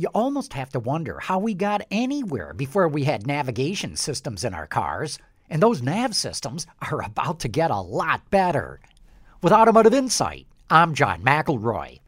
You almost have to wonder how we got anywhere before we had navigation systems in our cars, and those nav systems are about to get a lot better. With Automotive Insight, I'm John McElroy.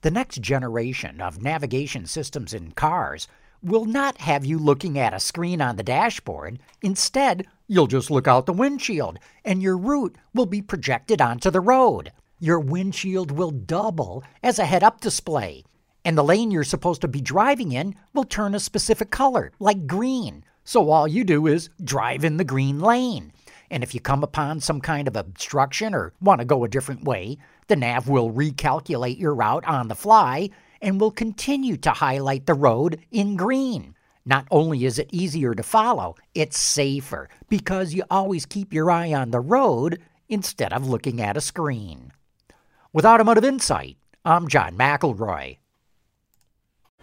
The next generation of navigation systems in cars will not have you looking at a screen on the dashboard. Instead, you'll just look out the windshield, and your route will be projected onto the road. Your windshield will double as a head up display and the lane you're supposed to be driving in will turn a specific color, like green. So all you do is drive in the green lane. And if you come upon some kind of obstruction or want to go a different way, the nav will recalculate your route on the fly and will continue to highlight the road in green. Not only is it easier to follow, it's safer because you always keep your eye on the road instead of looking at a screen. With Automotive Insight, I'm John McElroy.